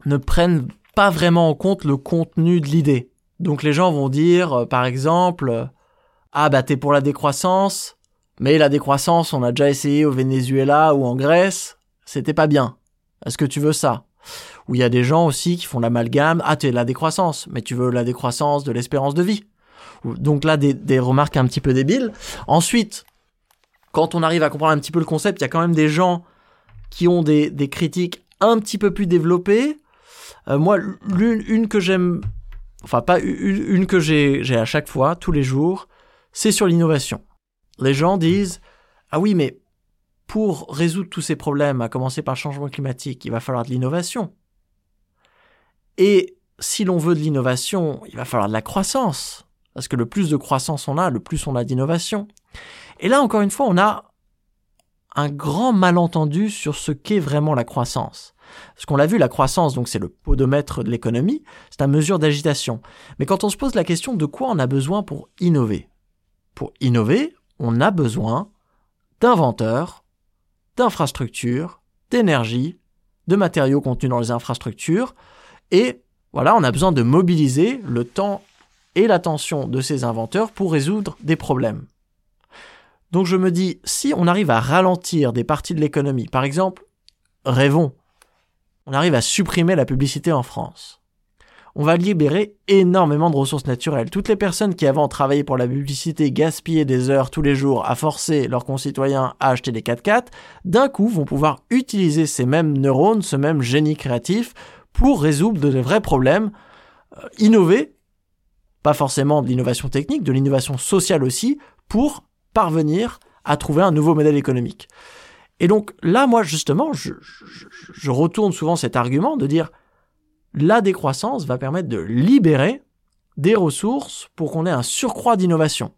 ne prennent pas vraiment en compte le contenu de l'idée. Donc les gens vont dire, euh, par exemple, ah bah t'es pour la décroissance, mais la décroissance, on a déjà essayé au Venezuela ou en Grèce, c'était pas bien. Est-ce que tu veux ça? Ou il y a des gens aussi qui font l'amalgame, ah tu es la décroissance, mais tu veux la décroissance de l'espérance de vie. Donc là, des, des remarques un petit peu débiles. Ensuite, quand on arrive à comprendre un petit peu le concept, il y a quand même des gens qui ont des, des critiques un petit peu plus développées. Euh, moi, l'une une que j'aime, enfin pas une, une que j'ai à chaque fois, tous les jours, c'est sur l'innovation. Les gens disent, ah oui, mais pour résoudre tous ces problèmes, à commencer par le changement climatique, il va falloir de l'innovation. Et si l'on veut de l'innovation, il va falloir de la croissance. Parce que le plus de croissance on a, le plus on a d'innovation. Et là, encore une fois, on a un grand malentendu sur ce qu'est vraiment la croissance. Parce qu'on l'a vu, la croissance, donc c'est le podomètre de l'économie, c'est une mesure d'agitation. Mais quand on se pose la question de quoi on a besoin pour innover, pour innover, on a besoin d'inventeurs, d'infrastructures, d'énergie, de matériaux contenus dans les infrastructures, et voilà, on a besoin de mobiliser le temps et l'attention de ces inventeurs pour résoudre des problèmes. Donc je me dis, si on arrive à ralentir des parties de l'économie, par exemple, rêvons, on arrive à supprimer la publicité en France, on va libérer énormément de ressources naturelles. Toutes les personnes qui avant travaillaient pour la publicité, gaspillaient des heures tous les jours à forcer leurs concitoyens à acheter des 4x4, d'un coup vont pouvoir utiliser ces mêmes neurones, ce même génie créatif, pour résoudre de vrais problèmes, euh, innover, pas forcément de l'innovation technique, de l'innovation sociale aussi, pour parvenir à trouver un nouveau modèle économique. Et donc là, moi, justement, je, je, retourne souvent cet argument de dire la décroissance va permettre de libérer des ressources pour qu'on ait un surcroît d'innovation.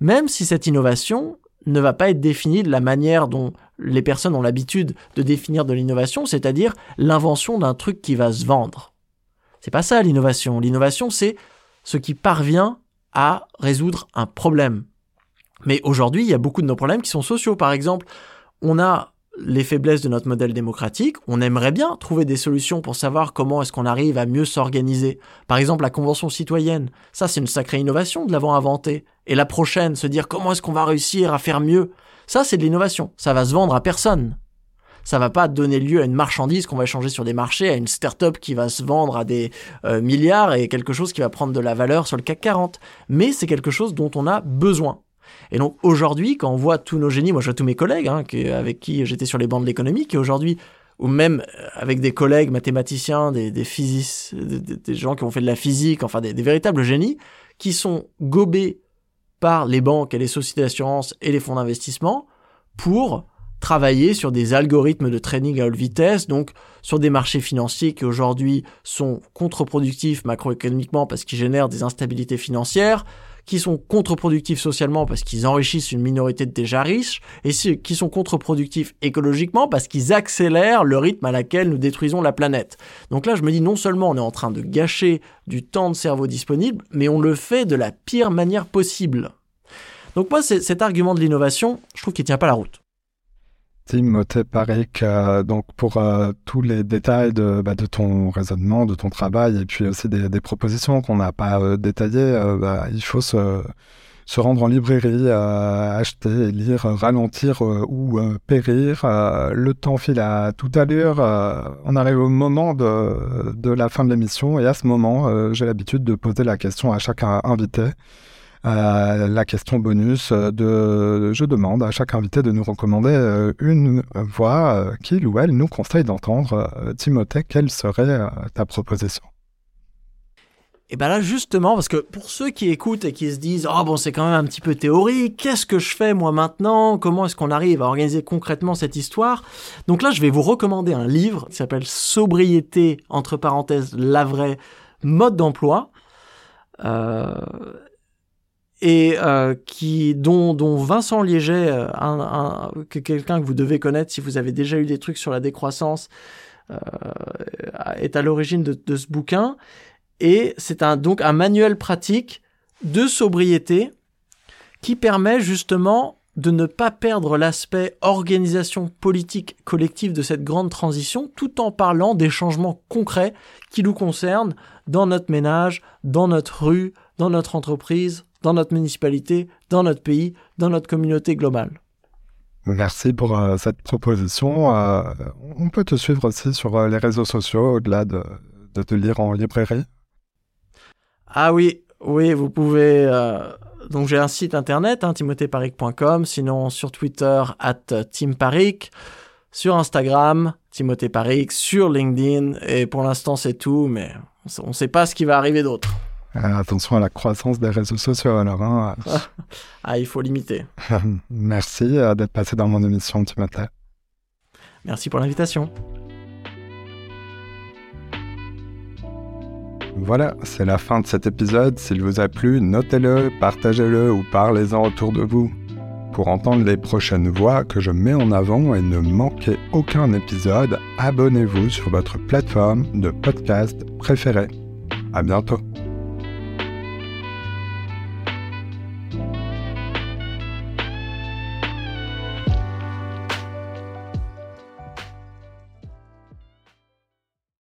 Même si cette innovation ne va pas être définie de la manière dont les personnes ont l'habitude de définir de l'innovation, c'est-à-dire l'invention d'un truc qui va se vendre. C'est pas ça l'innovation. L'innovation, c'est ce qui parvient à résoudre un problème. Mais aujourd'hui, il y a beaucoup de nos problèmes qui sont sociaux. Par exemple, on a les faiblesses de notre modèle démocratique, on aimerait bien trouver des solutions pour savoir comment est-ce qu'on arrive à mieux s'organiser. Par exemple, la convention citoyenne, ça c'est une sacrée innovation de l'avoir inventée. Et la prochaine, se dire comment est-ce qu'on va réussir à faire mieux, ça c'est de l'innovation, ça va se vendre à personne. Ça va pas donner lieu à une marchandise qu'on va échanger sur des marchés, à une start-up qui va se vendre à des euh, milliards et quelque chose qui va prendre de la valeur sur le CAC 40. Mais c'est quelque chose dont on a besoin. Et donc aujourd'hui, quand on voit tous nos génies, moi je vois tous mes collègues hein, avec qui j'étais sur les bancs de l'économie, qui aujourd'hui, ou même euh, avec des collègues mathématiciens, des, des physiciens, des, gens qui ont fait de la physique, enfin des, des véritables génies, qui sont gobés par les banques et les sociétés d'assurance et les fonds d'investissement pour travailler sur des algorithmes de trading à haute vitesse, donc sur des marchés financiers qui aujourd'hui sont contre-productifs macroéconomiquement parce qu'ils génèrent des instabilités financières, qui sont contre-productifs socialement parce qu'ils enrichissent une minorité déjà riches, et qui sont contre-productifs écologiquement parce qu'ils accélèrent le rythme à laquelle nous détruisons la planète. Donc là, je me dis non seulement on est en train de gâcher du temps de cerveau disponible, mais on le fait de la pire manière possible. Donc moi, cet argument de l'innovation, je trouve qu'il tient pas la route. Timothée Parek, euh, donc pour euh, tous les détails de, bah, de, ton raisonnement, de ton travail, et puis aussi des, propositions qu'on n'a pas euh, détaillées, bah, il faut se, se, rendre en librairie, acheter, lire, ralentir ou périr. le temps file à toute allure. on arrive au moment de, de la fin de l'émission, et à ce moment, j'ai l'habitude de poser la question à chaque invité. Euh, la question bonus de je demande à chaque invité de nous recommander euh, une voix euh, qu'il ou elle nous conseille d'entendre. Timothée, quelle serait ta proposition? Et bien là justement, parce que pour ceux qui écoutent et qui se disent oh bon c'est quand même un petit peu théorique, qu'est-ce que je fais moi maintenant? Comment est-ce qu'on arrive à organiser concrètement cette histoire? Donc là je vais vous recommander un livre qui s'appelle Sobriété entre parenthèses la vraie mode d'emploi. Euh, et euh, qui dont, Vincent Liéget, euh, un, un, quelqu'un que vous devez connaître si vous avez déjà eu des trucs sur la décroissance, euh, est à l'origine de, ce bouquin. Et c'est donc un manuel pratique de sobriété qui permet justement de ne pas perdre l'aspect organisation politique collective de cette grande transition tout en parlant des changements concrets qui nous concernent dans notre ménage, dans notre rue, dans notre entreprise, dans notre municipalité, dans notre pays, dans notre communauté globale. Merci pour euh, cette proposition. Euh, on peut te suivre aussi sur euh, les réseaux sociaux au-delà de, de, te lire en librairie. Ah oui, oui, vous pouvez donc j'ai un site internet, hein, sinon sur Twitter, at timparic, sur Instagram, Timothée sur LinkedIn, et pour l'instant c'est tout, mais on ne sait pas ce qui va arriver d'autre. Euh, attention à la croissance des réseaux sociaux alors. Hein. [LAUGHS] ah, il faut limiter. [LAUGHS] Merci euh, d'être passé dans mon émission, Timothée. Merci pour l'invitation. Voilà, c'est la fin de cet épisode. S'il vous a plu, notez-le, partagez-le ou parlez-en autour de vous. Pour entendre les prochaines voix que je mets en avant et ne manquez aucun épisode, abonnez-vous sur votre plateforme de podcast préférée. À bientôt.